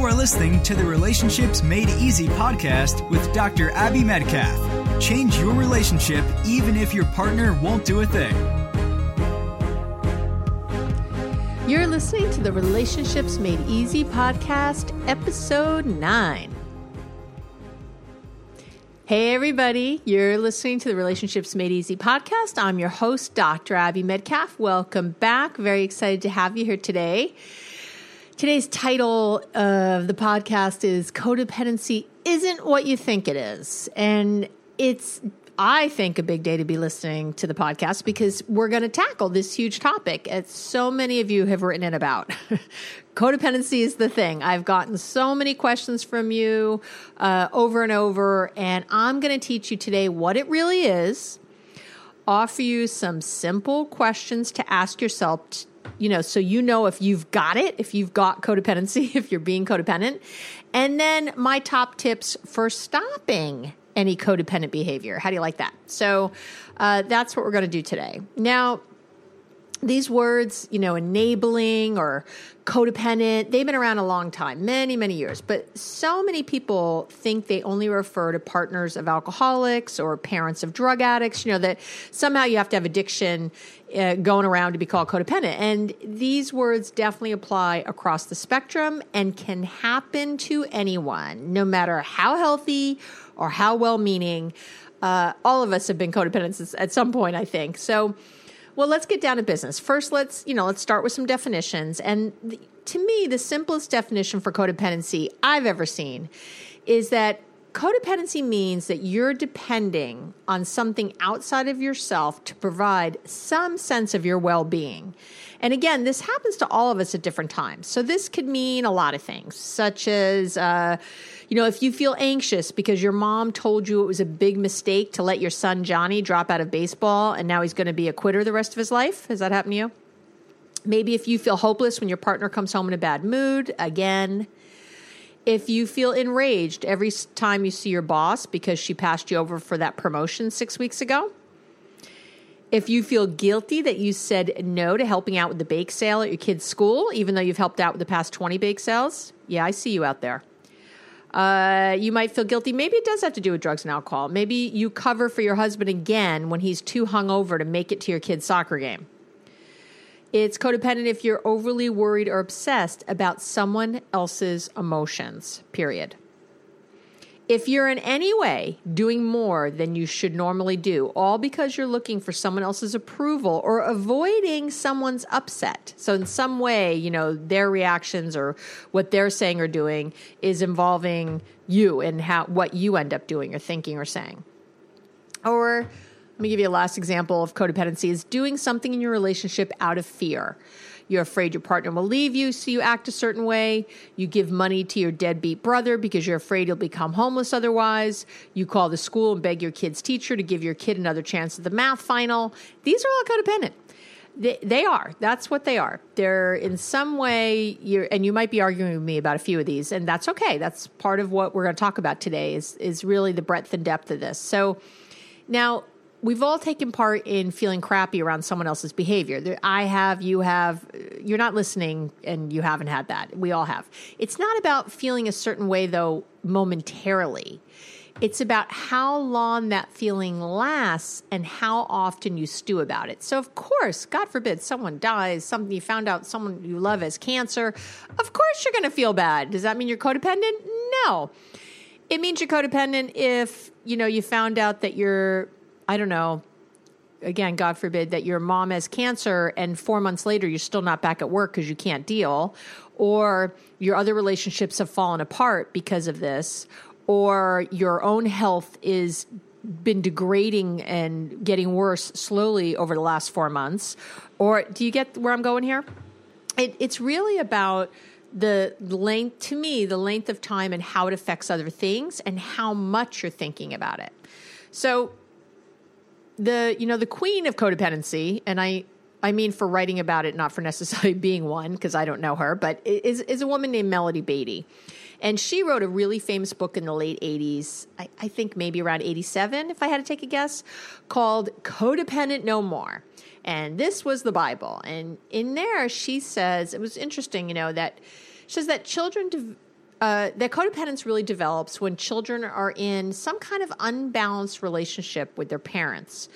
You are listening to the Relationships Made Easy podcast with Dr. Abby Medcalf. Change your relationship even if your partner won't do a thing. You're listening to the Relationships Made Easy podcast, episode 9. Hey, everybody. You're listening to the Relationships Made Easy podcast. I'm your host, Dr. Abby Medcalf. Welcome back. Very excited to have you here today. Today's title of the podcast is Codependency Isn't What You Think It Is. And it's, I think, a big day to be listening to the podcast because we're going to tackle this huge topic, that so many of you have written it about. Codependency is the thing. I've gotten so many questions from you uh, over and over, and I'm going to teach you today what it really is, offer you some simple questions to ask yourself you know, so you know if you've got it, if you've got codependency, if you're being codependent. And then my top tips for stopping any codependent behavior. How do you like that? So uh, that's what we're going to do today. Now, these words, you know, enabling or codependent, they've been around a long time, many, many years. But so many people think they only refer to partners of alcoholics or parents of drug addicts, you know, that somehow you have to have addiction uh, going around to be called codependent. And these words definitely apply across the spectrum and can happen to anyone, no matter how healthy or how well meaning. Uh, all of us have been codependents at some point, I think. So, well, let's get down to business. First, let's, you know, let's start with some definitions. And the, to me, the simplest definition for codependency I've ever seen is that codependency means that you're depending on something outside of yourself to provide some sense of your well-being. And again, this happens to all of us at different times. So this could mean a lot of things, such as, uh, you know, if you feel anxious because your mom told you it was a big mistake to let your son Johnny drop out of baseball and now he's going to be a quitter the rest of his life. Has that happened to you? Maybe if you feel hopeless when your partner comes home in a bad mood, again. If you feel enraged every time you see your boss because she passed you over for that promotion six weeks ago, if you feel guilty that you said no to helping out with the bake sale at your kid's school, even though you've helped out with the past 20 bake sales, yeah, I see you out there. Uh, you might feel guilty. Maybe it does have to do with drugs and alcohol. Maybe you cover for your husband again when he's too hungover to make it to your kid's soccer game. It's codependent if you're overly worried or obsessed about someone else's emotions, period. If you're in any way doing more than you should normally do, all because you're looking for someone else's approval or avoiding someone's upset. So, in some way, you know, their reactions or what they're saying or doing is involving you and how what you end up doing or thinking or saying. Or let me give you a last example of codependency is doing something in your relationship out of fear. You're afraid your partner will leave you, so you act a certain way. You give money to your deadbeat brother because you're afraid he'll become homeless otherwise. You call the school and beg your kid's teacher to give your kid another chance at the math final. These are all codependent. They, they are. That's what they are. They're in some way. You're, and you might be arguing with me about a few of these, and that's okay. That's part of what we're going to talk about today. Is is really the breadth and depth of this. So now we've all taken part in feeling crappy around someone else's behavior. I have, you have, you're not listening and you haven't had that. We all have. It's not about feeling a certain way, though, momentarily. It's about how long that feeling lasts and how often you stew about it. So, of course, God forbid someone dies, something you found out someone you love has cancer. Of course, you're going to feel bad. Does that mean you're codependent? No. It means you're codependent if, you know, you found out that you're I don't know, again, God forbid, that your mom has cancer and four months later you're still not back at work because you can't deal, or your other relationships have fallen apart because of this, or your own health is been degrading and getting worse slowly over the last four months, or do you get where I'm going here? It, it's really about the length to me the length of time and how it affects other things and how much you're thinking about it so the you know the queen of codependency, and I I mean for writing about it, not for necessarily being one, because I don't know her, but is is a woman named Melody Beattie. And she wrote a really famous book in the late 80s, I, I, think maybe around 87, if I had to take a guess, called Codependent No More. And this was the Bible. And in there, she says, it was interesting, you know, that she says that children de- uh, that codependence really develops when children are in some kind of unbalanced relationship with their parents.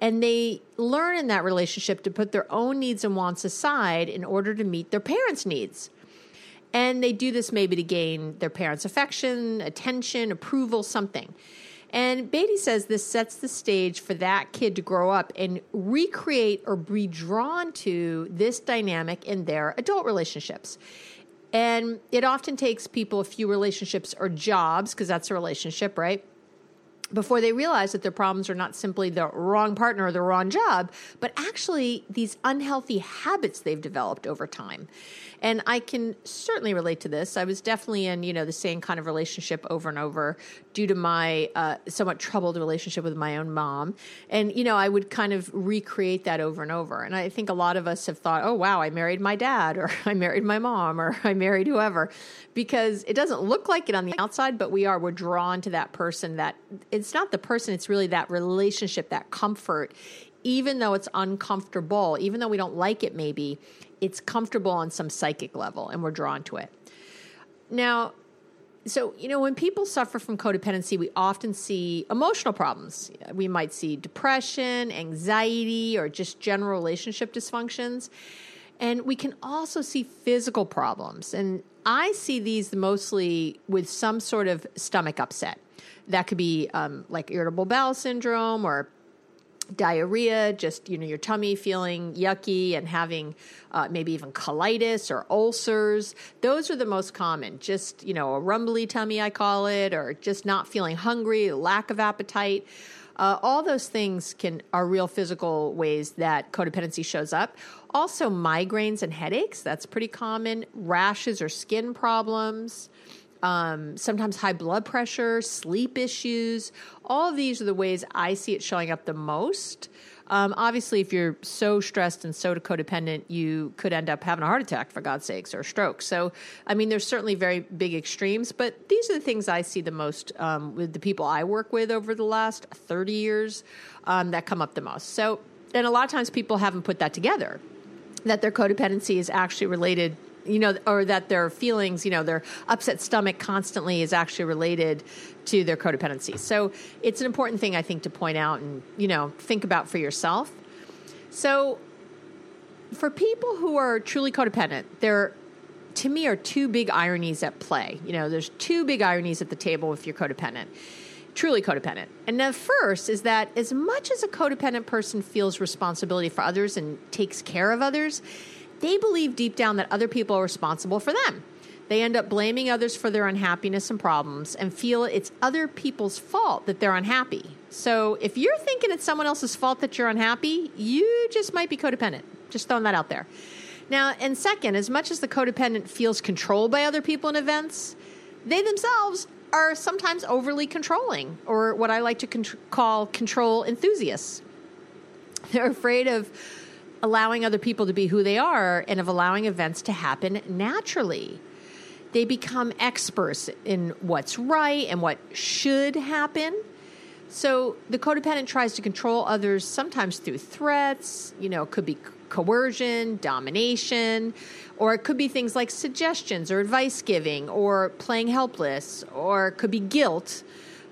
And they learn in that relationship to put their own needs and wants aside in order to meet their parents' needs. And they do this maybe to gain their parents' affection, attention, approval, something. And Beattie says this sets the stage for that kid to grow up and recreate or be drawn to this dynamic in their adult relationships. And it often takes people a few relationships or jobs, because that's a relationship, right? Before they realize that their problems are not simply the wrong partner or the wrong job, but actually these unhealthy habits they've developed over time. And I can certainly relate to this. I was definitely in, you know, the same kind of relationship over and over due to my uh, somewhat troubled relationship with my own mom. And, you know, I would kind of recreate that over and over. And I think a lot of us have thought, oh, wow, I married my dad, or I married my mom, or I married whoever, because it doesn't look like it on the outside, but we are. We're drawn to that person that it's not the person, it's really that relationship, that comfort even though it's uncomfortable, even though we don't like it, maybe it's comfortable on some psychic level and we're drawn to it. Now, so, you know, when people suffer from codependency, we often see emotional problems. We might see depression, anxiety, or just general relationship dysfunctions. And we can also see physical problems. And I see these mostly with some sort of stomach upset. That could be um, like irritable bowel syndrome or diarrhea, just you know your tummy feeling yucky and having uh, maybe even colitis or ulcers. Those are the most common. Just you know a rumbly tummy, I call it, or just not feeling hungry, lack of appetite. Uh, all those things can are real physical ways that codependency shows up. Also, migraines and headaches. That's pretty common. Rashes or skin problems um, sometimes high blood pressure, sleep issues. All of these are the ways I see it showing up the most. Um, obviously, if you're so stressed and so codependent, you could end up having a heart attack, for God's sakes, or a stroke. So, I mean, there's certainly very big extremes, but these are the things I see the most um, with the people I work with over the last 30 years um, that come up the most. So, and a lot of times people haven't put that together that their codependency is actually related you know, or that their feelings, you know, their upset stomach constantly is actually related to their codependency. So it's an important thing, I think, to point out and, you know, think about for yourself. So for people who are truly codependent, there, to me, are two big ironies at play. You know, there's two big ironies at the table if you're codependent truly codependent. And the first is that as much as a codependent person feels responsibility for others and takes care of others, they believe deep down that other people are responsible for them. They end up blaming others for their unhappiness and problems and feel it's other people's fault that they're unhappy. So if you're thinking it's someone else's fault that you're unhappy, you just might be codependent. Just throwing that out there. Now, and second, as much as the codependent feels controlled by other people and events, they themselves are sometimes overly controlling, or what I like to con- call control enthusiasts. They're afraid of allowing other people to be who they are and of allowing events to happen naturally. They become experts in what's right and what should happen. So the codependent tries to control others sometimes through threats, you know, it could be coercion, domination, or it could be things like suggestions or advice giving or playing helpless, or it could be guilt.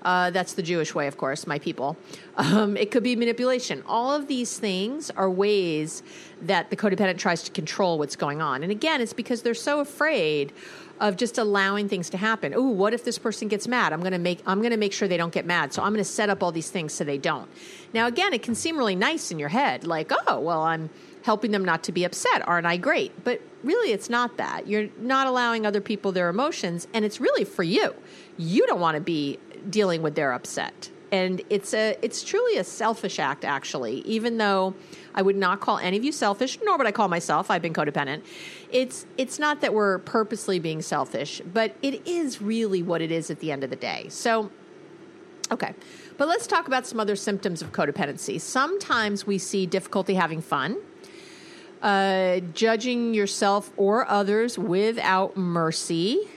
Uh, that's the Jewish way, of course, my people. Um, it could be manipulation. All of these things are ways that the codependent tries to control what's going on. And again, it's because they're so afraid of just allowing things to happen. Oh, what if this person gets mad? I'm going to make I'm going to make sure they don't get mad. So I'm going to set up all these things so they don't. Now again, it can seem really nice in your head like, "Oh, well, I'm helping them not to be upset. Aren't I great?" But really it's not that. You're not allowing other people their emotions and it's really for you. You don't want to be dealing with their upset. And it's a it's truly a selfish act actually, even though I would not call any of you selfish, nor would I call myself. I've been codependent. It's it's not that we're purposely being selfish, but it is really what it is at the end of the day. So okay. But let's talk about some other symptoms of codependency. Sometimes we see difficulty having fun, uh, judging yourself or others without mercy,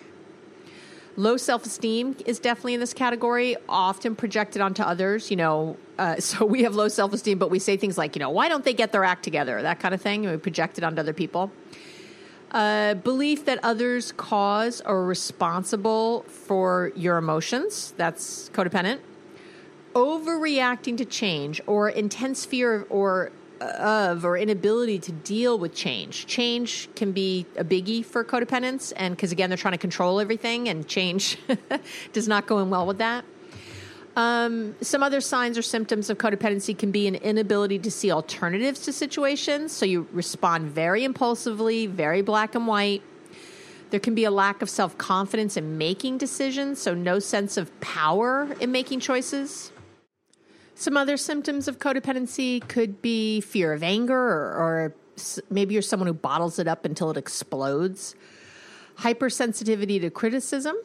Low self esteem is definitely in this category, often projected onto others. You know, uh, so we have low self esteem, but we say things like, you know, why don't they get their act together? That kind of thing. And we project it onto other people. Uh, belief that others cause or responsible for your emotions. That's codependent. Overreacting to change or intense fear or of or inability to deal with change. Change can be a biggie for codependents, and because again, they're trying to control everything, and change does not go in well with that. Um, some other signs or symptoms of codependency can be an inability to see alternatives to situations. So you respond very impulsively, very black and white. There can be a lack of self confidence in making decisions, so no sense of power in making choices. Some other symptoms of codependency could be fear of anger, or, or maybe you're someone who bottles it up until it explodes, hypersensitivity to criticism.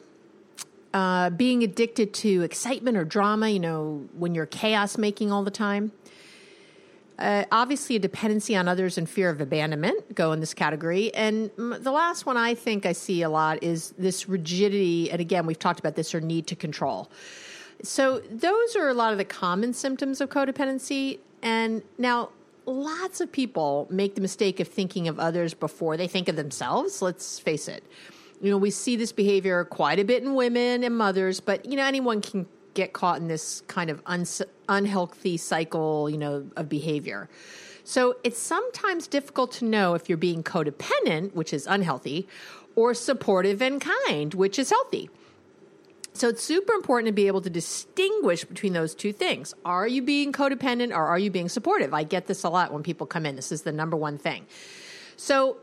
Uh, being addicted to excitement or drama, you know, when you're chaos making all the time. Uh, obviously, a dependency on others and fear of abandonment go in this category. And the last one I think I see a lot is this rigidity. And again, we've talked about this or need to control. So, those are a lot of the common symptoms of codependency. And now, lots of people make the mistake of thinking of others before they think of themselves. Let's face it. You know, we see this behavior quite a bit in women and mothers, but, you know, anyone can get caught in this kind of un- unhealthy cycle, you know, of behavior. So it's sometimes difficult to know if you're being codependent, which is unhealthy, or supportive and kind, which is healthy. So it's super important to be able to distinguish between those two things. Are you being codependent or are you being supportive? I get this a lot when people come in. This is the number one thing. So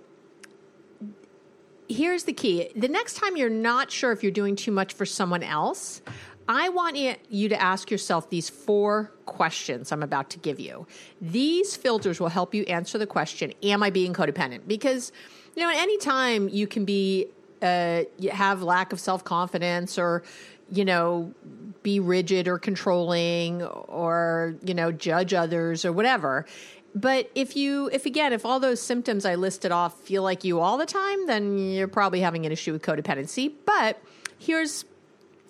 here's the key the next time you're not sure if you're doing too much for someone else, I want you to ask yourself these four questions I'm about to give you. These filters will help you answer the question Am I being codependent? Because, you know, at any time you can be uh, have lack of self confidence or you know be rigid or controlling or you know judge others or whatever. But if you if again if all those symptoms i listed off feel like you all the time then you're probably having an issue with codependency. But here's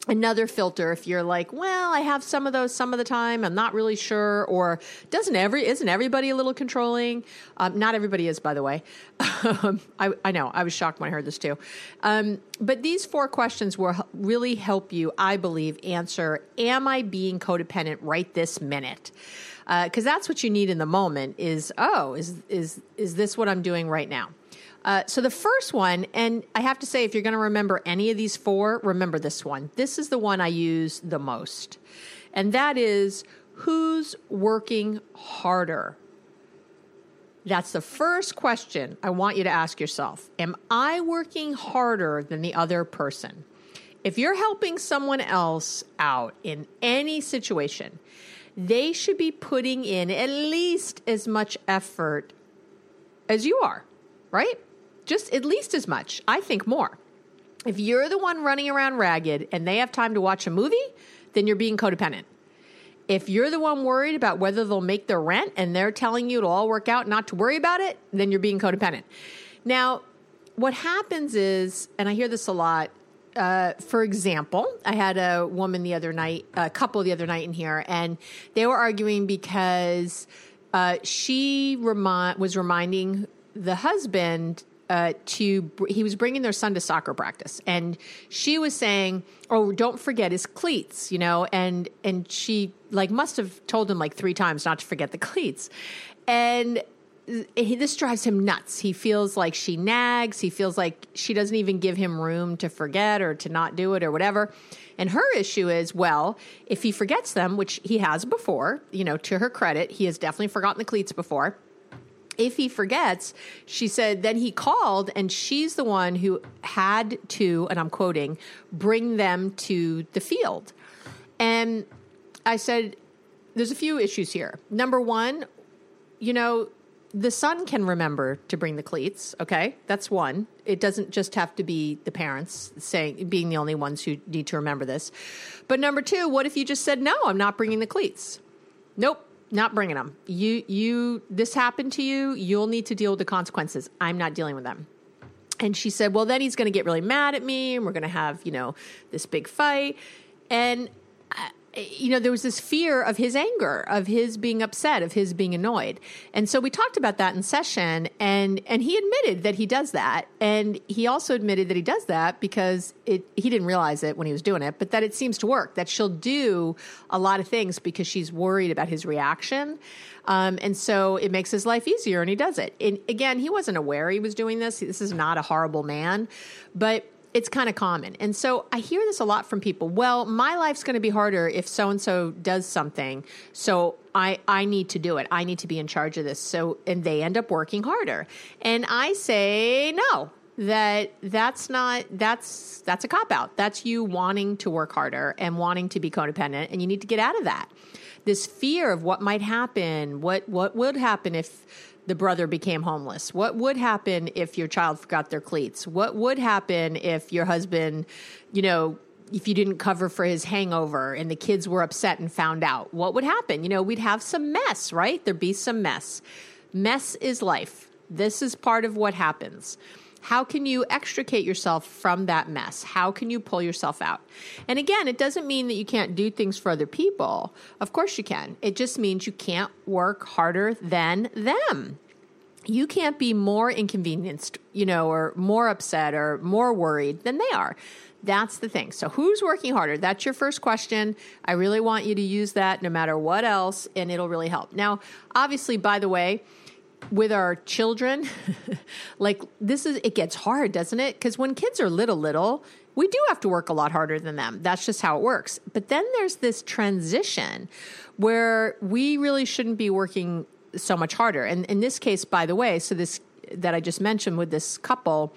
another filter if you're like well i have some of those some of the time. I'm not really sure or doesn't every isn't everybody a little controlling? Um, not everybody is by the way. Um, I, I, know. I was shocked when i heard this too. Um, but these four questions will really help you i believe answer am i being codependent right this minute? Because uh, that's what you need in the moment is oh is is is this what i'm doing right now uh, so the first one, and I have to say, if you're going to remember any of these four, remember this one. This is the one I use the most. And that is who's working harder? That's the first question I want you to ask yourself. Am I working harder than the other person? If you're helping someone else out in any situation, they should be putting in at least as much effort as you are, right? Just at least as much. I think more. If you're the one running around ragged and they have time to watch a movie, then you're being codependent. If you're the one worried about whether they'll make their rent and they're telling you it'll all work out, not to worry about it, then you're being codependent. Now, what happens is, and I hear this a lot. Uh, for example, I had a woman the other night, a couple the other night in here, and they were arguing because uh, she was reminding the husband uh, to he was bringing their son to soccer practice and she was saying oh don't forget his cleats you know and and she like must have told him like three times not to forget the cleats and this drives him nuts. He feels like she nags. He feels like she doesn't even give him room to forget or to not do it or whatever. And her issue is, well, if he forgets them, which he has before, you know, to her credit, he has definitely forgotten the cleats before if he forgets, she said, then he called and she's the one who had to, and I'm quoting, bring them to the field. And I said, there's a few issues here. Number one, you know, the son can remember to bring the cleats. Okay, that's one. It doesn't just have to be the parents saying being the only ones who need to remember this. But number two, what if you just said no? I'm not bringing the cleats. Nope, not bringing them. You, you, this happened to you. You'll need to deal with the consequences. I'm not dealing with them. And she said, well, then he's going to get really mad at me and we're going to have, you know, this big fight. And uh, you know, there was this fear of his anger, of his being upset, of his being annoyed. And so we talked about that in session and and he admitted that he does that. And he also admitted that he does that because it he didn't realize it when he was doing it, but that it seems to work, that she'll do a lot of things because she's worried about his reaction. Um, and so it makes his life easier and he does it. And again, he wasn't aware he was doing this. This is not a horrible man, but it's kind of common. And so I hear this a lot from people. Well, my life's going to be harder if so and so does something. So I I need to do it. I need to be in charge of this. So and they end up working harder. And I say no. That that's not that's that's a cop out. That's you wanting to work harder and wanting to be codependent and you need to get out of that. This fear of what might happen, what what would happen if the brother became homeless? What would happen if your child forgot their cleats? What would happen if your husband, you know, if you didn't cover for his hangover and the kids were upset and found out? What would happen? You know, we'd have some mess, right? There'd be some mess. Mess is life. This is part of what happens. How can you extricate yourself from that mess? How can you pull yourself out? And again, it doesn't mean that you can't do things for other people. Of course you can. It just means you can't work harder than them you can't be more inconvenienced, you know, or more upset or more worried than they are. That's the thing. So, who's working harder? That's your first question. I really want you to use that no matter what else, and it'll really help. Now, obviously, by the way, with our children, like this is, it gets hard, doesn't it? Because when kids are little, little, we do have to work a lot harder than them. That's just how it works. But then there's this transition where we really shouldn't be working so much harder. And in this case, by the way, so this that I just mentioned with this couple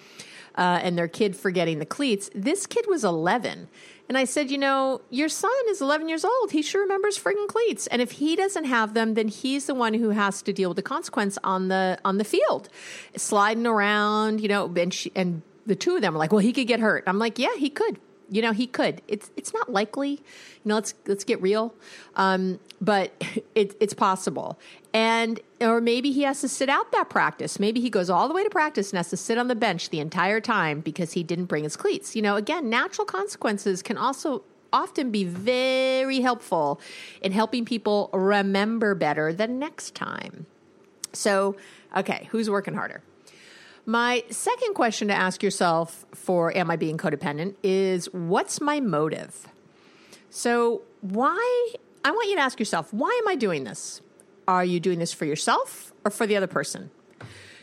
uh, and their kid forgetting the cleats, this kid was 11. And I said, you know, your son is 11 years old. He sure remembers friggin' cleats. And if he doesn't have them, then he's the one who has to deal with the consequence on the on the field, sliding around. You know, and she, and the two of them are like, well, he could get hurt. I'm like, yeah, he could. You know, he could. It's it's not likely. You know, let's let's get real. Um, but it, it's possible. And or maybe he has to sit out that practice. Maybe he goes all the way to practice and has to sit on the bench the entire time because he didn't bring his cleats. You know, again, natural consequences can also often be very helpful in helping people remember better the next time. So, okay, who's working harder? My second question to ask yourself for Am I Being Codependent is What's my motive? So, why? I want you to ask yourself, why am I doing this? Are you doing this for yourself or for the other person?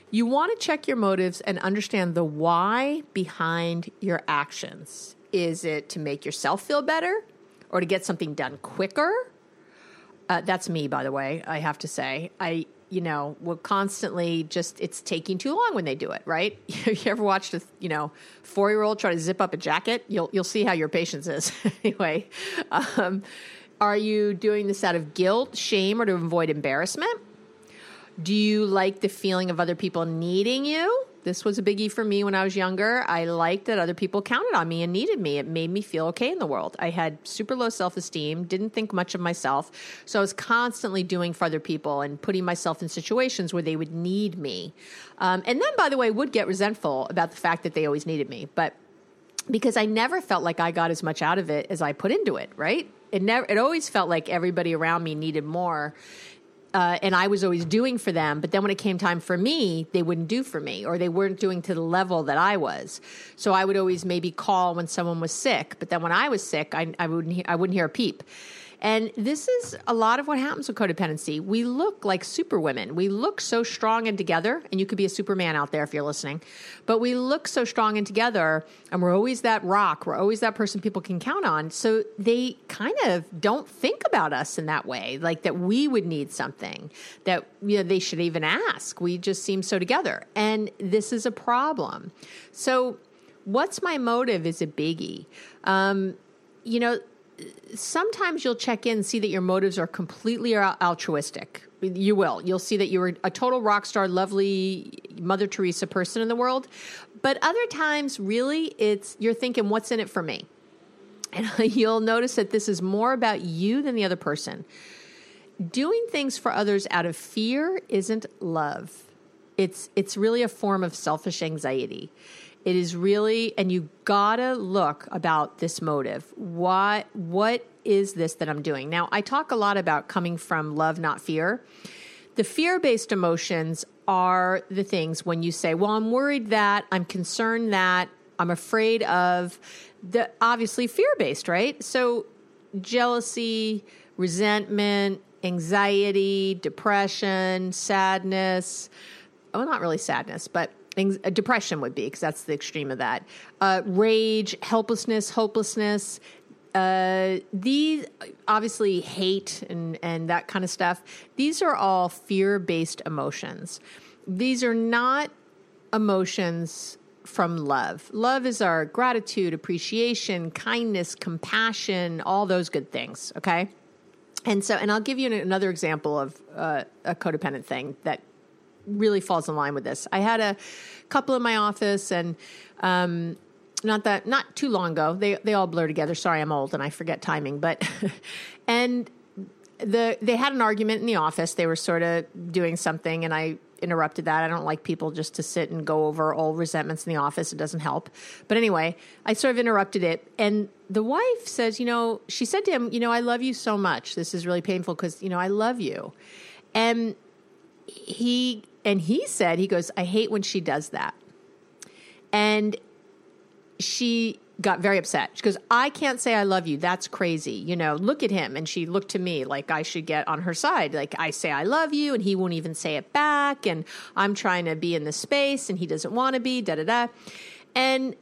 You want to check your motives and understand the why behind your actions. Is it to make yourself feel better or to get something done quicker? Uh, that's me, by the way, I have to say. I you know, will constantly just it's taking too long when they do it, right? you ever watched a you know four year old try to zip up a jacket? You'll you'll see how your patience is anyway. Um, are you doing this out of guilt, shame, or to avoid embarrassment? Do you like the feeling of other people needing you? This was a biggie for me when I was younger. I liked that other people counted on me and needed me. It made me feel okay in the world. I had super low self esteem, didn't think much of myself. So I was constantly doing for other people and putting myself in situations where they would need me. Um, and then, by the way, would get resentful about the fact that they always needed me. But because I never felt like I got as much out of it as I put into it, right? It never it always felt like everybody around me needed more uh, and I was always doing for them. But then when it came time for me, they wouldn't do for me, or they weren't doing to the level that I was. So I would always maybe call when someone was sick. But then when I was sick, I, I wouldn't hear, I wouldn't hear a peep. And this is a lot of what happens with codependency. We look like superwomen. We look so strong and together, and you could be a superman out there if you're listening. But we look so strong and together, and we're always that rock. We're always that person people can count on. So they kind of don't think about us in that way, like that we would need something that you know they should even ask. We just seem so together, and this is a problem. So, what's my motive is a biggie. Um, you know sometimes you'll check in and see that your motives are completely altruistic. You will. You'll see that you're a total rock star, lovely Mother Teresa person in the world. But other times, really, it's you're thinking, what's in it for me? And you'll notice that this is more about you than the other person. Doing things for others out of fear isn't love. It's it's really a form of selfish anxiety. It is really, and you gotta look about this motive. What what is this that I'm doing? Now, I talk a lot about coming from love, not fear. The fear based emotions are the things when you say, Well, I'm worried that, I'm concerned that, I'm afraid of, the obviously fear based, right? So, jealousy, resentment, anxiety, depression, sadness. Well, not really sadness, but depression would be because that's the extreme of that. Uh, rage, helplessness, hopelessness. Uh, these obviously hate and and that kind of stuff. These are all fear based emotions. These are not emotions from love. Love is our gratitude, appreciation, kindness, compassion, all those good things. Okay. And so, and I'll give you another example of uh, a codependent thing that really falls in line with this. I had a couple in my office, and um, not that not too long ago. They they all blur together. Sorry, I'm old and I forget timing. But and the they had an argument in the office. They were sort of doing something, and I interrupted that. I don't like people just to sit and go over old resentments in the office. It doesn't help. But anyway, I sort of interrupted it. And the wife says, you know, she said to him, you know, I love you so much. This is really painful because, you know, I love you. And he and he said he goes i hate when she does that. And she got very upset. She goes i can't say i love you. That's crazy. You know look at him. And she looked to me like i should get on her side. Like i say i love you and he won't even say it back and i'm trying to be in the space and he doesn't want to be da da da. And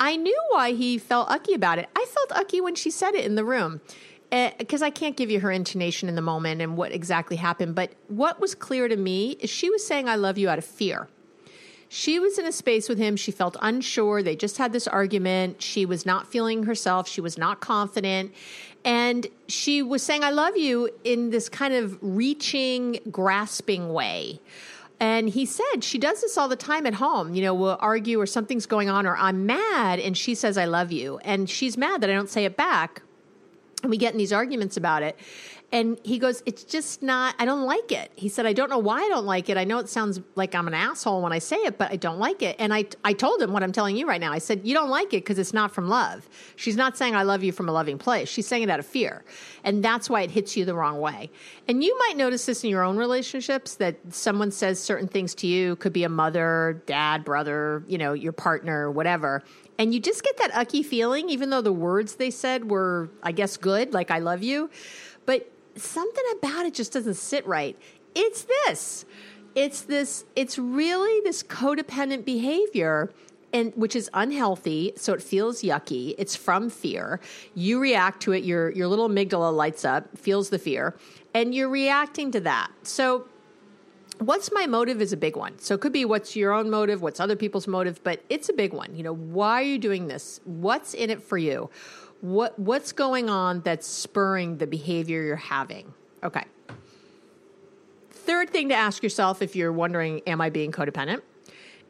i knew why he felt ucky about it. I felt ucky when she said it in the room because eh, I can't give you her intonation in the moment and what exactly happened, but what was clear to me is she was saying, I love you out of fear. She was in a space with him. She felt unsure. They just had this argument. She was not feeling herself. She was not confident. And she was saying, I love you in this kind of reaching, grasping way. And he said, she does this all the time at home. You know, we'll argue or something's going on or I'm mad and she says, I love you. And she's mad that I don't say it back and we get in these arguments about it. And he goes, It's just not, I don't like it. He said, I don't know why I don't like it. I know it sounds like I'm an asshole when I say it, but I don't like it. And I, I told him what I'm telling you right now. I said, You don't like it because it's not from love. She's not saying I love you from a loving place. She's saying it out of fear. And that's why it hits you the wrong way. And you might notice this in your own relationships that someone says certain things to you, could be a mother, dad, brother, you know, your partner, whatever and you just get that ucky feeling, even though the words they said were, I guess, good, like I love you. But something about it just doesn't sit right. It's this. It's this, it's really this codependent behavior and which is unhealthy so it feels yucky it's from fear you react to it your your little amygdala lights up feels the fear and you're reacting to that so what's my motive is a big one. So it could be what's your own motive, what's other people's motive, but it's a big one. You know, why are you doing this? What's in it for you? What what's going on that's spurring the behavior you're having? Okay. Third thing to ask yourself if you're wondering am I being codependent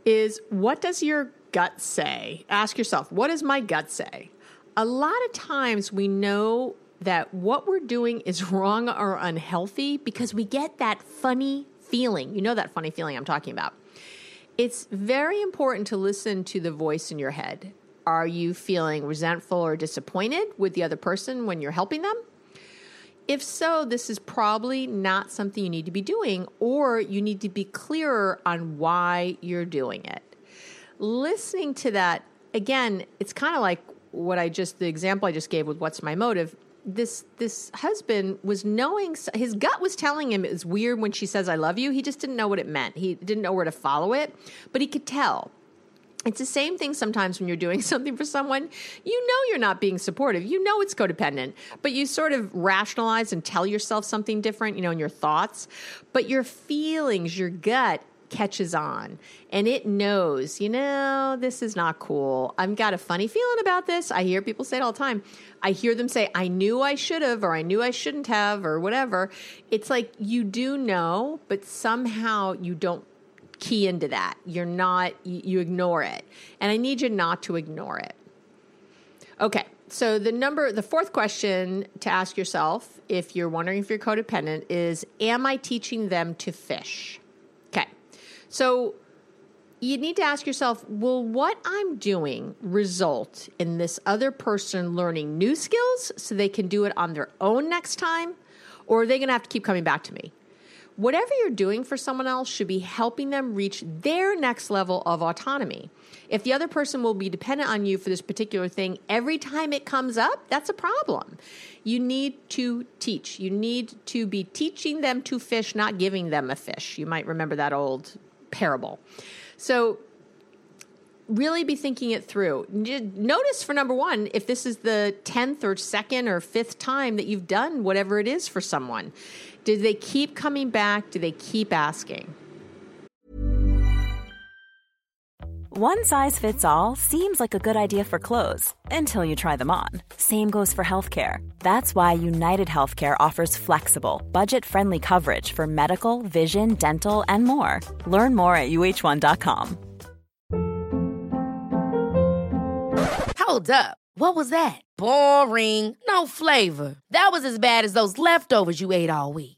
is what does your gut say? Ask yourself, what does my gut say? A lot of times we know that what we're doing is wrong or unhealthy because we get that funny feeling. You know that funny feeling I'm talking about. It's very important to listen to the voice in your head. Are you feeling resentful or disappointed with the other person when you're helping them? If so, this is probably not something you need to be doing, or you need to be clearer on why you're doing it. Listening to that, again, it's kind of like what I just, the example I just gave with what's my motive. This this husband was knowing his gut was telling him it was weird when she says I love you. He just didn't know what it meant. He didn't know where to follow it, but he could tell. It's the same thing sometimes when you're doing something for someone. You know you're not being supportive. You know it's codependent, but you sort of rationalize and tell yourself something different, you know, in your thoughts. But your feelings, your gut catches on and it knows, you know, this is not cool. I've got a funny feeling about this. I hear people say it all the time. I hear them say, I knew I should have, or I knew I shouldn't have, or whatever. It's like you do know, but somehow you don't key into that. You're not, you ignore it. And I need you not to ignore it. Okay. So the number, the fourth question to ask yourself, if you're wondering if you're codependent, is Am I teaching them to fish? Okay. So you need to ask yourself will what I'm doing result in this other person learning new skills so they can do it on their own next time? Or are they going to have to keep coming back to me? Whatever you're doing for someone else should be helping them reach their next level of autonomy. If the other person will be dependent on you for this particular thing every time it comes up, that's a problem. You need to teach. You need to be teaching them to fish, not giving them a fish. You might remember that old parable. So, really be thinking it through. Notice for number one, if this is the 10th or second or fifth time that you've done whatever it is for someone. Do they keep coming back? Do they keep asking? One size fits all seems like a good idea for clothes until you try them on. Same goes for healthcare. That's why United Healthcare offers flexible, budget friendly coverage for medical, vision, dental, and more. Learn more at uh1.com. Hold up. What was that? Boring. No flavor. That was as bad as those leftovers you ate all week.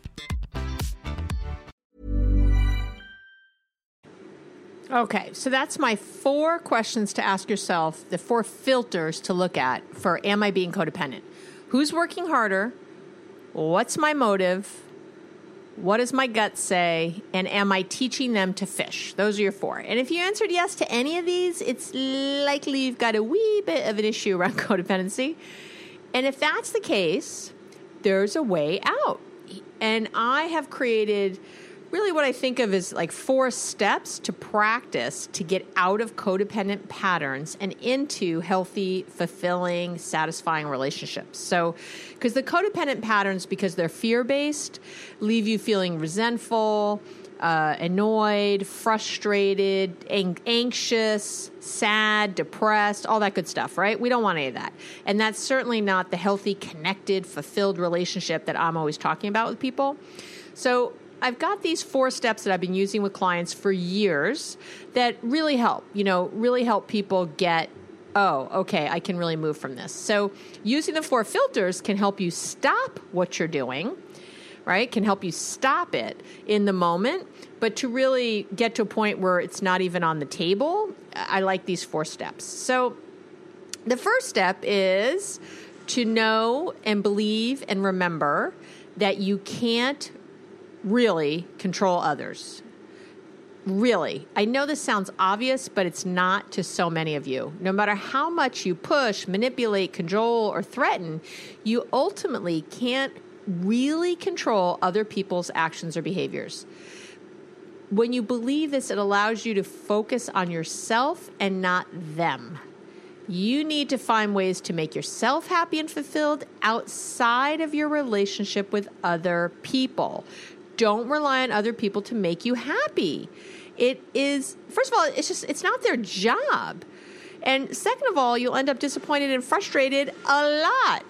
Okay, so that's my four questions to ask yourself, the four filters to look at for am I being codependent? Who's working harder? What's my motive? What does my gut say? And am I teaching them to fish? Those are your four. And if you answered yes to any of these, it's likely you've got a wee bit of an issue around codependency. And if that's the case, there's a way out. And I have created really what I think of is like four steps to practice to get out of codependent patterns and into healthy, fulfilling, satisfying relationships. So, because the codependent patterns, because they're fear based, leave you feeling resentful. Uh, annoyed, frustrated, ang- anxious, sad, depressed, all that good stuff, right? We don't want any of that. And that's certainly not the healthy, connected, fulfilled relationship that I'm always talking about with people. So I've got these four steps that I've been using with clients for years that really help, you know, really help people get oh, okay, I can really move from this. So, using the four filters can help you stop what you're doing, right? Can help you stop it in the moment, but to really get to a point where it's not even on the table, I like these four steps. So, the first step is to know and believe and remember that you can't really control others. Really. I know this sounds obvious, but it's not to so many of you. No matter how much you push, manipulate, control, or threaten, you ultimately can't really control other people's actions or behaviors. When you believe this, it allows you to focus on yourself and not them. You need to find ways to make yourself happy and fulfilled outside of your relationship with other people don't rely on other people to make you happy. It is, first of all, it's just, it's not their job. And second of all, you'll end up disappointed and frustrated a lot.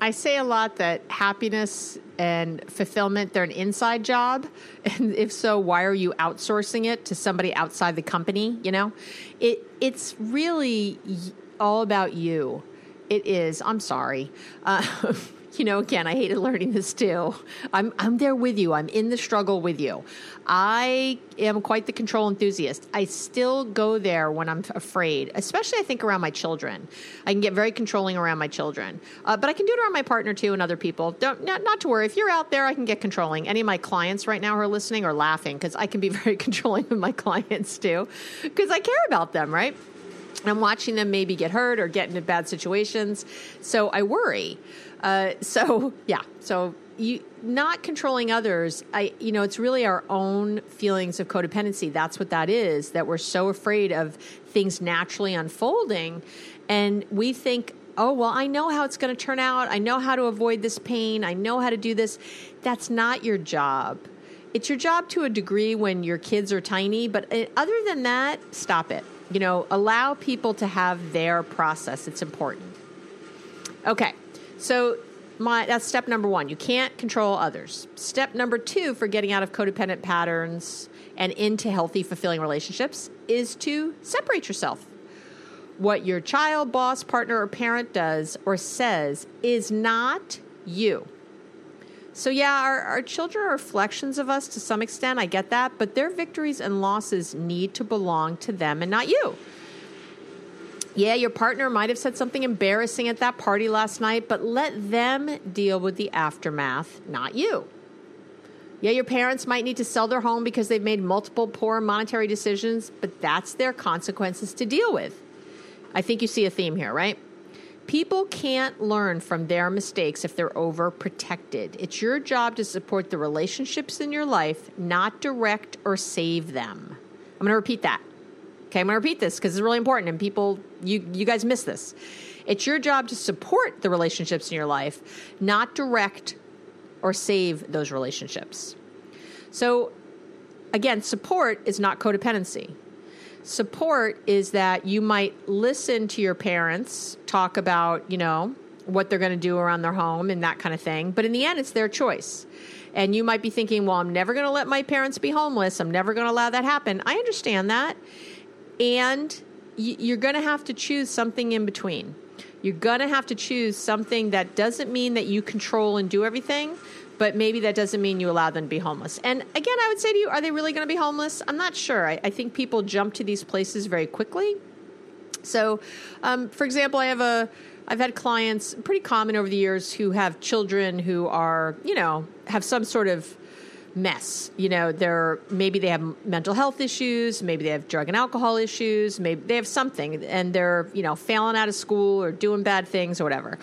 I say a lot that happiness and fulfillment, they're an inside job. And if so, why are you outsourcing it to somebody outside the company? You know, it, it's really all about you. It is. I'm sorry. Uh, you know, again, I hated learning this too. I'm, I'm there with you. I'm in the struggle with you. I am quite the control enthusiast. I still go there when I'm afraid, especially I think around my children. I can get very controlling around my children, uh, but I can do it around my partner too and other people. Don't not, not to worry. If you're out there, I can get controlling. Any of my clients right now who are listening are laughing because I can be very controlling with my clients too, because I care about them, right? I'm watching them maybe get hurt or get into bad situations, so I worry. Uh, so yeah, so you not controlling others. I you know it's really our own feelings of codependency. That's what that is. That we're so afraid of things naturally unfolding, and we think. Oh, well, I know how it's going to turn out. I know how to avoid this pain. I know how to do this. That's not your job. It's your job to a degree when your kids are tiny, but uh, other than that, stop it. You know, allow people to have their process. It's important. Okay. So my that's step number one. You can't control others. Step number two for getting out of codependent patterns and into healthy, fulfilling relationships is to separate yourself. What your child, boss, partner, or parent does or says is not you. So, yeah, our, our children are reflections of us to some extent. I get that. But their victories and losses need to belong to them and not you. Yeah, your partner might have said something embarrassing at that party last night, but let them deal with the aftermath, not you. Yeah, your parents might need to sell their home because they've made multiple poor monetary decisions, but that's their consequences to deal with. I think you see a theme here, right? People can't learn from their mistakes if they're overprotected. It's your job to support the relationships in your life, not direct or save them. I'm going to repeat that. Okay, I'm going to repeat this because it's really important and people, you, you guys miss this. It's your job to support the relationships in your life, not direct or save those relationships. So, again, support is not codependency. Support is that you might listen to your parents talk about, you know, what they're going to do around their home and that kind of thing. But in the end, it's their choice. And you might be thinking, well, I'm never going to let my parents be homeless. I'm never going to allow that happen. I understand that and you're going to have to choose something in between. You're going to have to choose something that doesn't mean that you control and do everything, but maybe that doesn't mean you allow them to be homeless. And again, I would say to you, are they really going to be homeless? I'm not sure. I, I, think people jump to these places very quickly. So, um, for example, I have a I've had clients pretty common over the years who have children who are, you know, have some sort of mess. You know, they're maybe they have mental health issues, maybe they have drug and alcohol issues, maybe they have something, and they're you know failing out of school or doing bad things or whatever.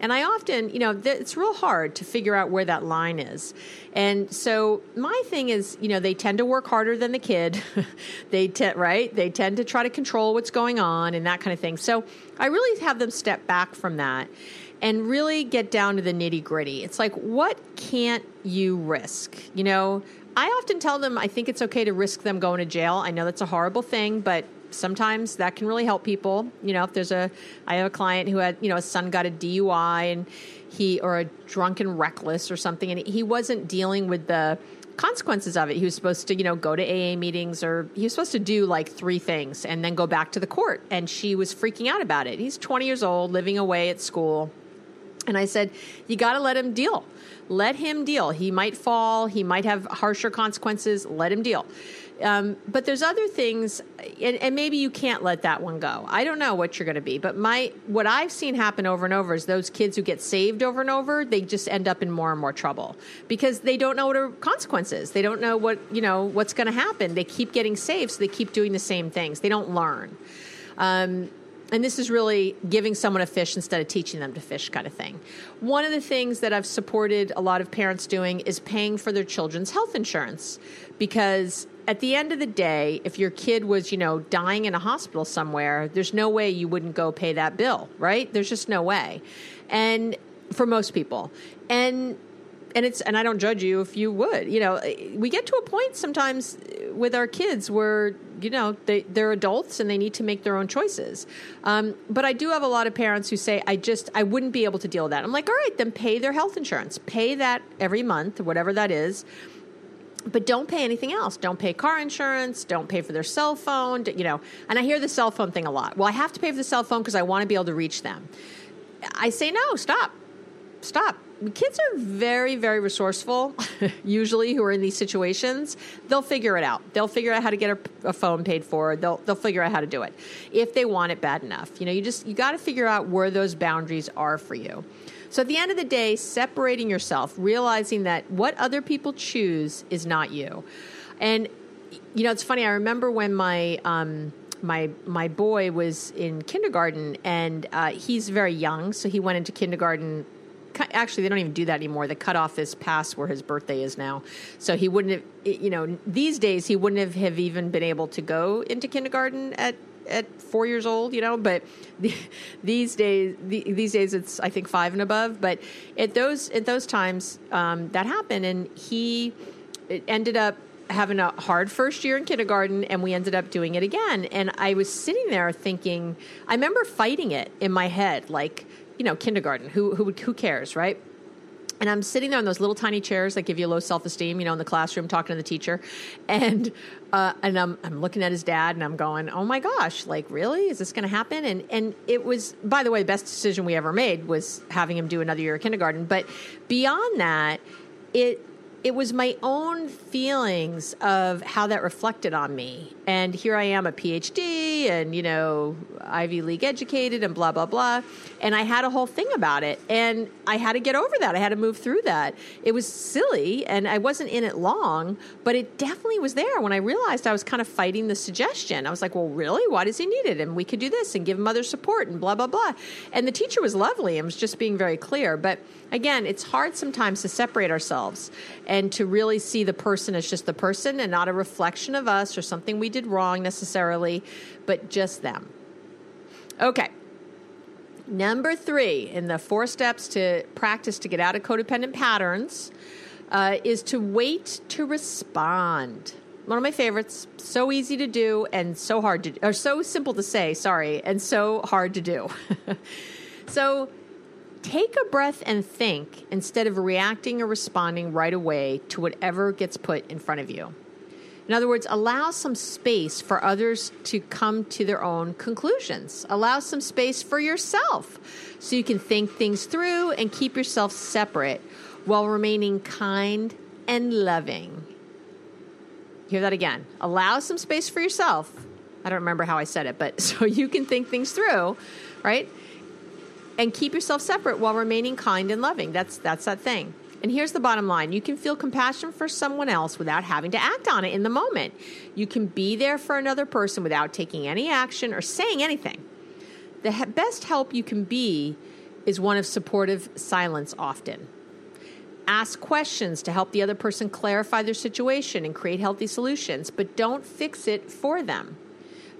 And I often, you know, th- it's real hard to figure out where that line is. And so my thing is, you know, they tend to work harder than the kid. they te- right? They tend to try to control what's going on and that kind of thing. So I really have them step back from that and really get down to the nitty gritty. It's like, what can't you risk? You know, I often tell them I think it's okay to risk them going to jail. I know that's a horrible thing, but sometimes that can really help people. You know, if there's a, I have a client who had, you know, a son got a DUI and he, or a drunken reckless or something, and he wasn't dealing with the, consequences of it. He was supposed to, you know, go to AA meetings or he was supposed to do like three things and then go back to the court. And she was freaking out about it. He's 20 years old, living away at school. And I said, you got to let him deal. Let him deal. He might fall. He might have harsher consequences. Let him deal. Um, but there's other things, and, and, maybe you can't let that one go. I don't know what you're going to be, but my what I've seen happen over and over is those kids who get saved over and over, they just end up in more and more trouble because they don't know what are consequences. They don't know what you know what's going to happen. They keep getting saved, so they keep doing the same things. They don't learn. Um, and this is really giving someone a fish instead of teaching them to fish kind of thing. One of the things that I've supported a lot of parents doing is paying for their children's health insurance because at the end of the day, if your kid was, you know, dying in a hospital somewhere, there's no way you wouldn't go pay that bill, right? There's just no way. And for most people. And and it's and I don't judge you if you would. You know, we get to a point sometimes with our kids where you know they they're adults and they need to make their own choices. Um, but I do have a lot of parents who say, "I just I wouldn't be able to deal with that." I'm like, "All right, then pay their health insurance, pay that every month, whatever that is." but don't pay anything else. Don't pay car insurance. Don't pay for their cell phone. You know, and I hear the cell phone thing a lot. Well, I have to pay for the cell phone because I want to be able to reach them. I say no. Stop. Stop. Kids are very, very resourceful. usually, who are in these situations, they'll figure it out. They'll figure out how to get a, a phone paid for. They'll they'll figure out how to do it if they want it bad enough. You know, you just you got to figure out where those boundaries are for you. So at the end of the day, separating yourself, realizing that what other people choose is not you. And you know, it's funny. I remember when my um, my my boy was in kindergarten, and uh, he's very young, so he went into kindergarten. Actually, they don't even do that anymore. The cutoff is past where his birthday is now, so he wouldn't have. You know, these days he wouldn't have, have even been able to go into kindergarten at at four years old, you know. But the, these days, the, these days, it's I think five and above. But at those at those times, um, that happened, and he ended up having a hard first year in kindergarten, and we ended up doing it again. And I was sitting there thinking, I remember fighting it in my head, like you know, kindergarten. Who who who cares, right? And I'm sitting there in those little tiny chairs that give you low self esteem, you know, in the classroom talking to the teacher. And uh, and I'm I'm looking at his dad and I'm going, oh my gosh, like really, is this going to happen? And and it was, by the way, the best decision we ever made was having him do another year of kindergarten. But beyond that, it it was my own feelings of how that reflected on me. And here I am, a PhD and, you know, Ivy League educated and blah, blah, blah. And I had a whole thing about it. And I had to get over that. I had to move through that. It was silly and I wasn't in it long, but it definitely was there when I realized I was kind of fighting the suggestion. I was like, well, really? Why does he need it? And we could do this and give him other support and blah, blah, blah. And the teacher was lovely and was just being very clear. But again, it's hard sometimes to separate ourselves and to really see the person as just the person and not a reflection of us or something we did wrong necessarily, but just them. Okay. Number three in the four steps to practice to get out of codependent patterns uh, is to wait to respond. One of my favorites. So easy to do and so hard to, or so simple to say, sorry, and so hard to do. so take a breath and think instead of reacting or responding right away to whatever gets put in front of you. In other words, allow some space for others to come to their own conclusions. Allow some space for yourself so you can think things through and keep yourself separate while remaining kind and loving. Hear that again. Allow some space for yourself. I don't remember how I said it, but so you can think things through, right? and keep yourself separate while remaining kind and loving. That's that's that thing. And here's the bottom line you can feel compassion for someone else without having to act on it in the moment. You can be there for another person without taking any action or saying anything. The best help you can be is one of supportive silence often. Ask questions to help the other person clarify their situation and create healthy solutions, but don't fix it for them.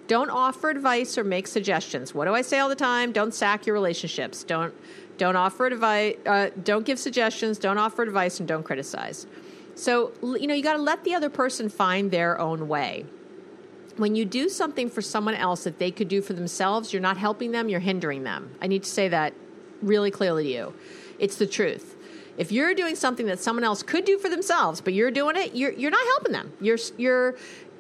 Don't offer advice or make suggestions. What do I say all the time? Don't sack your relationships. Don't don't offer advice. Uh, don't give suggestions. Don't offer advice, and don't criticize. So you know you got to let the other person find their own way. When you do something for someone else that they could do for themselves, you're not helping them. You're hindering them. I need to say that really clearly to you. It's the truth. If you're doing something that someone else could do for themselves, but you're doing it, you're you're not helping them. You're you're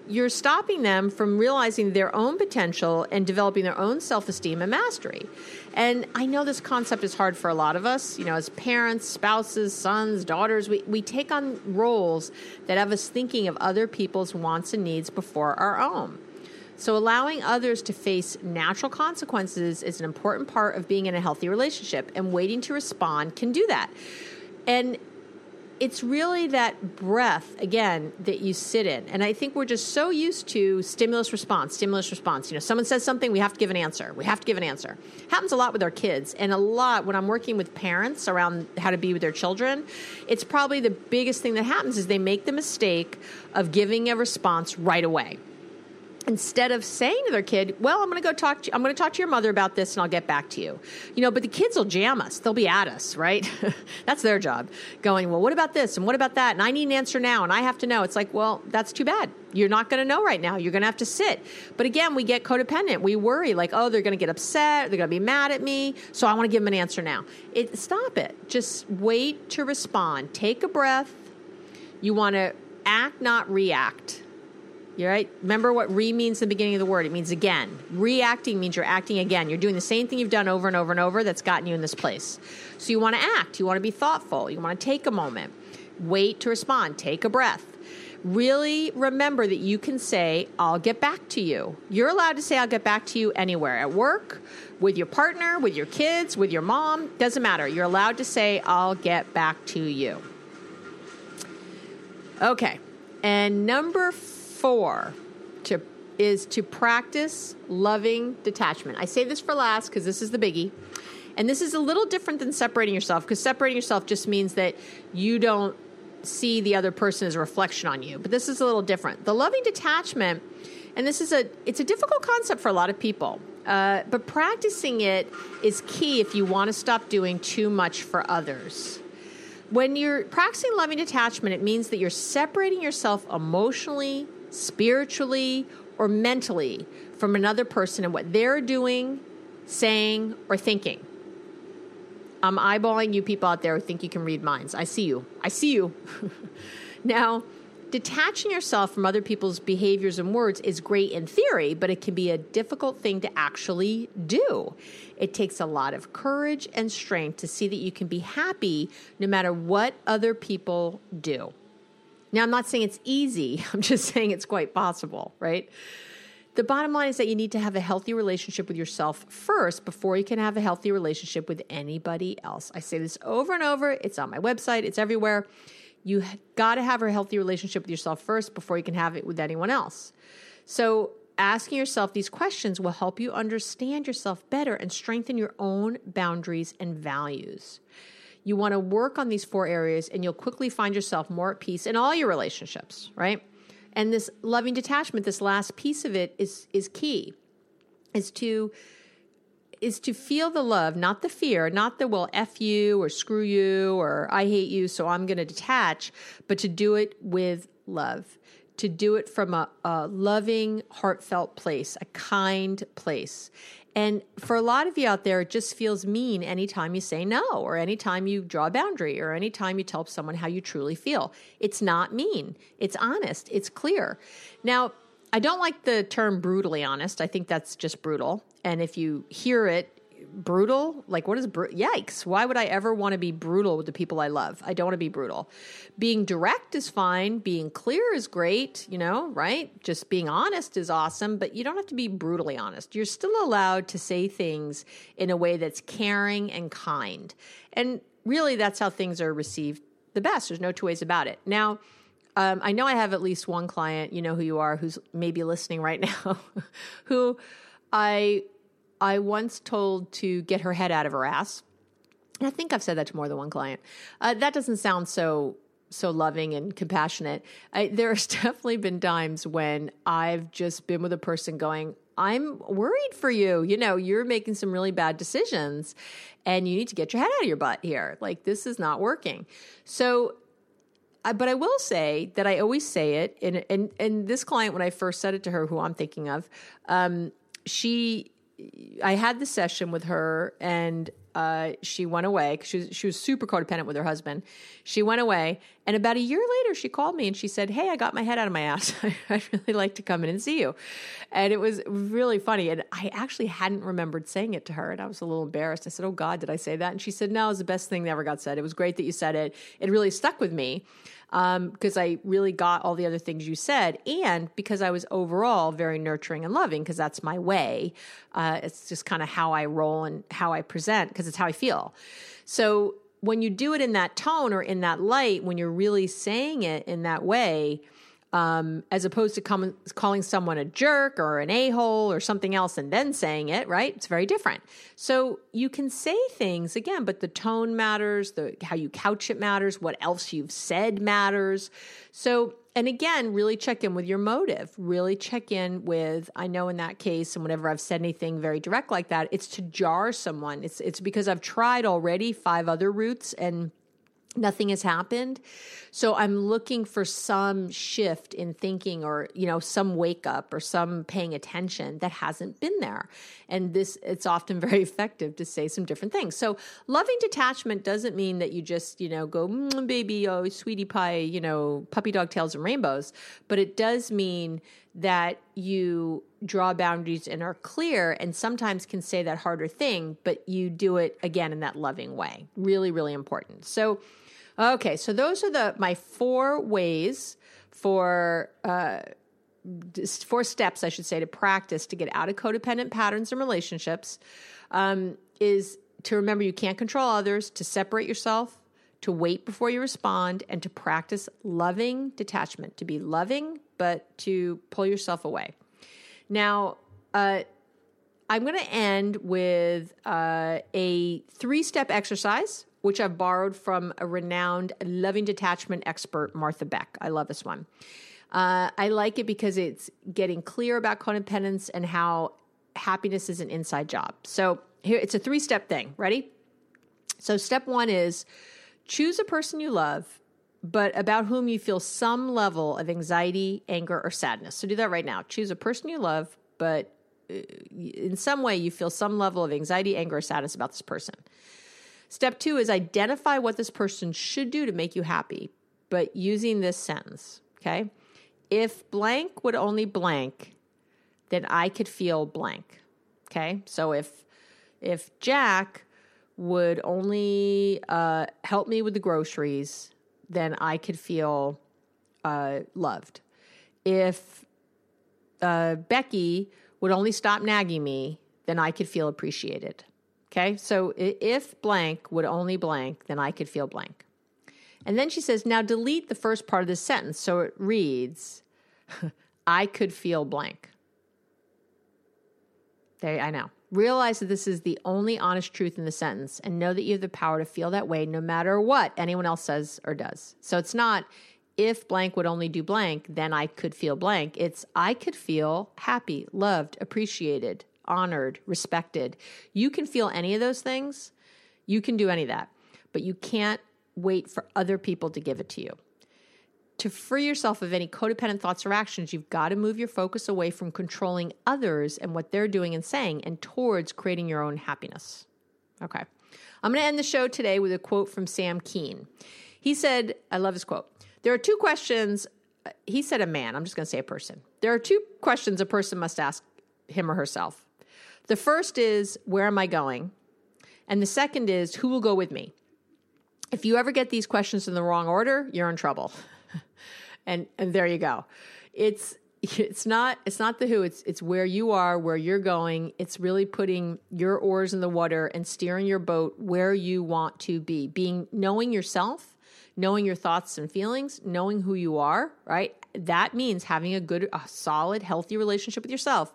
you're stopping them from realizing their own potential and developing their own self esteem and mastery. And I know this concept is hard for a lot of us. You know, as parents, spouses, sons, daughters, we, we take on roles that have us thinking of other people's wants and needs before our own. So, allowing others to face natural consequences is an important part of being in a healthy relationship, and waiting to respond can do that. And it's really that breath again that you sit in. And i think we're just so used to stimulus response stimulus response. You know someone says something we have to give an answer. We have to give an answer. Happens a lot with our kids. And a lot when i'm working with parents around how to be with their children it's probably the biggest thing that happens is they make the mistake of giving a response right away instead of saying to their kid, "Well, I'm going to go talk to I'm going to talk to your mother about this and I'll get back to you." You know, but the kids will jam us. They'll be at us, right? that's their job. Going, "Well, what about this and what about that?" And I need an answer now and I have to know. It's like, "Well, that's too bad. You're not going to know right now. You're going to have to sit." But again, we get codependent. We worry like, "Oh, they're going to get upset. They're going to be mad at me." So I want to give them an answer now. It stop it. Just wait to respond. Take a breath. You want to act, not react you're right. Remember what re means in the beginning of the word. It means again. Reacting means you're acting again. You're doing the same thing you've done over and over and over that's gotten you in this place. So you want to act. You want to be thoughtful. You want to take a moment. Wait to respond. Take a breath. Really remember that you can say, I'll get back to you. You're allowed to say, I'll get back to you anywhere at work, with your partner, with your kids, with your mom. Doesn't matter. You're allowed to say, I'll get back to you. Okay. And number four to is to practice loving detachment. I say this for last because this is the biggie. And this is a little different than separating yourself because separating yourself just means that you don't see the other person as a reflection on you. But this is a little different. The loving detachment, and this is a it's a difficult concept for a lot of people. Uh, but practicing it is key if you want to stop doing too much for others. When you're practicing loving detachment, it means that you're separating yourself emotionally, spiritually or mentally from another person and what they're doing, saying, or thinking. I'm eyeballing you people out there who think you can read minds. I see you. I see you. now, detaching yourself from other people's behaviors and words is great in theory, but it can be a difficult thing to actually do. It takes a lot of courage and strength to see that you can be happy no matter what other people do. Now, I'm not saying it's easy, I'm just saying it's quite possible, right? The bottom line is that you need to have a healthy relationship with yourself first before you can have a healthy relationship with anybody else. I say this over and over. It's on my website, it's everywhere. You got to have a healthy relationship with yourself first before you can have it with anyone else. So, asking yourself these questions will help you understand yourself better and strengthen your own boundaries and values. You want to work on these four areas and you'll quickly find yourself more at peace in all your relationships, right? And this loving detachment, this last piece of it is is key. Is to is to feel the love, not the fear, not the well, F you or screw you or I hate you, so I'm going to detach, but to do it with love, to do it from a, a loving, heartfelt place, a kind place. And for a lot of you out there, it just feels mean anytime you say no, or anytime you draw a boundary, or anytime you tell someone how you truly feel. It's not mean, it's honest, it's clear. Now, I don't like the term brutally honest. I think that's just brutal. And if you hear it brutal? Like, what is br- yikes? Why would I ever want to be brutal with the people I love? I don't want to be brutal. Being direct is fine. Being clear is great, you know, right? Just being honest is awesome, but you don't have to be brutally honest. You're still allowed to say things in a way that's caring and kind. And really, that's how things are received the best. There's no two ways about it. Now, um, I know I have at least one client, you know who you are, who's maybe listening right now, who I I once told to get her head out of her ass. And I think I've said that to more than one client. Uh, that doesn't sound so so loving and compassionate. I, there's definitely been times when I've just been with a person going, I'm worried for you. You know, you're making some really bad decisions and you need to get your head out of your butt here. Like, this is not working. So, but I will say that I always say it. And, and, and this client, when I first said it to her, who I'm thinking of, um, she I had the session with her and uh, she went away because she was, she was super codependent with her husband. She went away, and about a year later, she called me and she said, "Hey, I got my head out of my ass. I'd really like to come in and see you." And it was really funny. And I actually hadn't remembered saying it to her, and I was a little embarrassed. I said, "Oh God, did I say that?" And she said, "No, it was the best thing that ever got said. It was great that you said it. It really stuck with me." Because um, I really got all the other things you said, and because I was overall very nurturing and loving, because that's my way. Uh, it's just kind of how I roll and how I present, because it's how I feel. So when you do it in that tone or in that light, when you're really saying it in that way, um, as opposed to com- calling someone a jerk or an a hole or something else and then saying it, right? It's very different. So you can say things again, but the tone matters, the how you couch it matters, what else you've said matters. So and again, really check in with your motive. Really check in with, I know in that case, and whenever I've said anything very direct like that, it's to jar someone. It's it's because I've tried already five other routes and nothing has happened. So i'm looking for some shift in thinking or you know some wake up or some paying attention that hasn't been there. And this it's often very effective to say some different things. So loving detachment doesn't mean that you just you know go mm, baby oh sweetie pie you know puppy dog tails and rainbows. But it does mean that you draw boundaries and are clear and sometimes can say that harder thing but you do it again in that loving way. Really really important. So Okay, so those are the my four ways for uh, four steps, I should say, to practice to get out of codependent patterns and relationships. Um, is to remember you can't control others, to separate yourself, to wait before you respond, and to practice loving detachment. To be loving, but to pull yourself away. Now. Uh, I'm going to end with uh, a three step exercise which I've borrowed from a renowned loving detachment expert, Martha Beck. I love this one. Uh, I like it because it's getting clear about codependence and how happiness is an inside job. So here, it's a three step thing. Ready? So, step one is choose a person you love, but about whom you feel some level of anxiety, anger, or sadness. So, do that right now. Choose a person you love, but uh, in some way you feel some level of anxiety, anger, or sadness about this person. Step two is identify what this person should do to make you happy, but using this sentence, okay? If blank would only blank, then I could feel blank. Okay? So if if Jack would only uh, help me with the groceries, then I could feel uh, loved. If uh, Becky would only stop nagging me, then I could feel appreciated. Okay, so if blank would only blank, then I could feel blank. And then she says, now delete the first part of the sentence. So it reads, I could feel blank. There, I know. Realize that this is the only honest truth in the sentence and know that you have the power to feel that way no matter what anyone else says or does. So it's not if blank would only do blank, then I could feel blank. It's I could feel happy, loved, appreciated, honored, respected. You can feel any of those things. You can do any of that, but you can't wait for other people to give it to you. To free yourself of any codependent thoughts or actions, you've got to move your focus away from controlling others and what they're doing and saying and towards creating your own happiness. Okay. I'm going to end the show today with a quote from Sam Keen. He said, I love his quote. There are two questions. Uh, he said, a man. I'm just going to say a person. There are two questions a person must ask him or herself the first is, where am I going? And the second is, who will go with me? If you ever get these questions in the wrong order, you're in trouble. and and there you go. It's it's not it's not the who it's it's where you are where you're going it's really putting your oars in the water and steering your boat where you want to be being knowing yourself knowing your thoughts and feelings knowing who you are right that means having a good a solid healthy relationship with yourself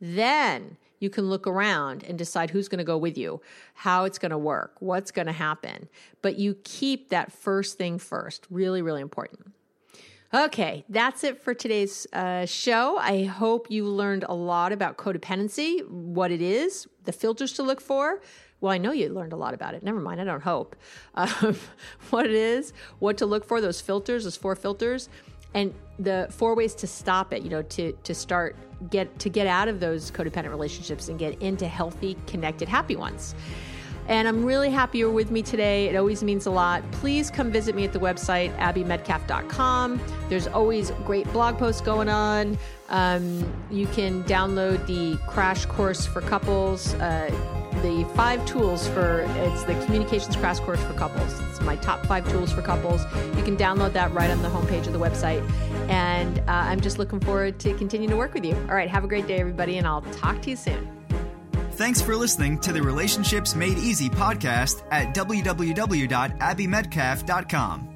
then you can look around and decide who's going to go with you, how it's going to work, what's going to happen. But you keep that first thing first. Really, really important. Okay, that's it for today's uh, show. I hope you learned a lot about codependency, what it is, the filters to look for. Well, I know you learned a lot about it. Never mind, I don't hope. Um, what it is, what to look for, those filters, those four filters, and the four ways to stop it. You know, to to start get to get out of those codependent relationships and get into healthy, connected, happy ones. And I'm really happy you're with me today. It always means a lot. Please come visit me at the website, abbymedcalf.com. There's always great blog posts going on. Um, you can download the crash course for couples. Uh, the five tools for it's the communications crash course for couples. It's my top five tools for couples. You can download that right on the homepage of the website. And uh, I'm just looking forward to continuing to work with you. All right, have a great day, everybody, and I'll talk to you soon. Thanks for listening to the Relationships Made Easy podcast at www.abbymedcalf.com.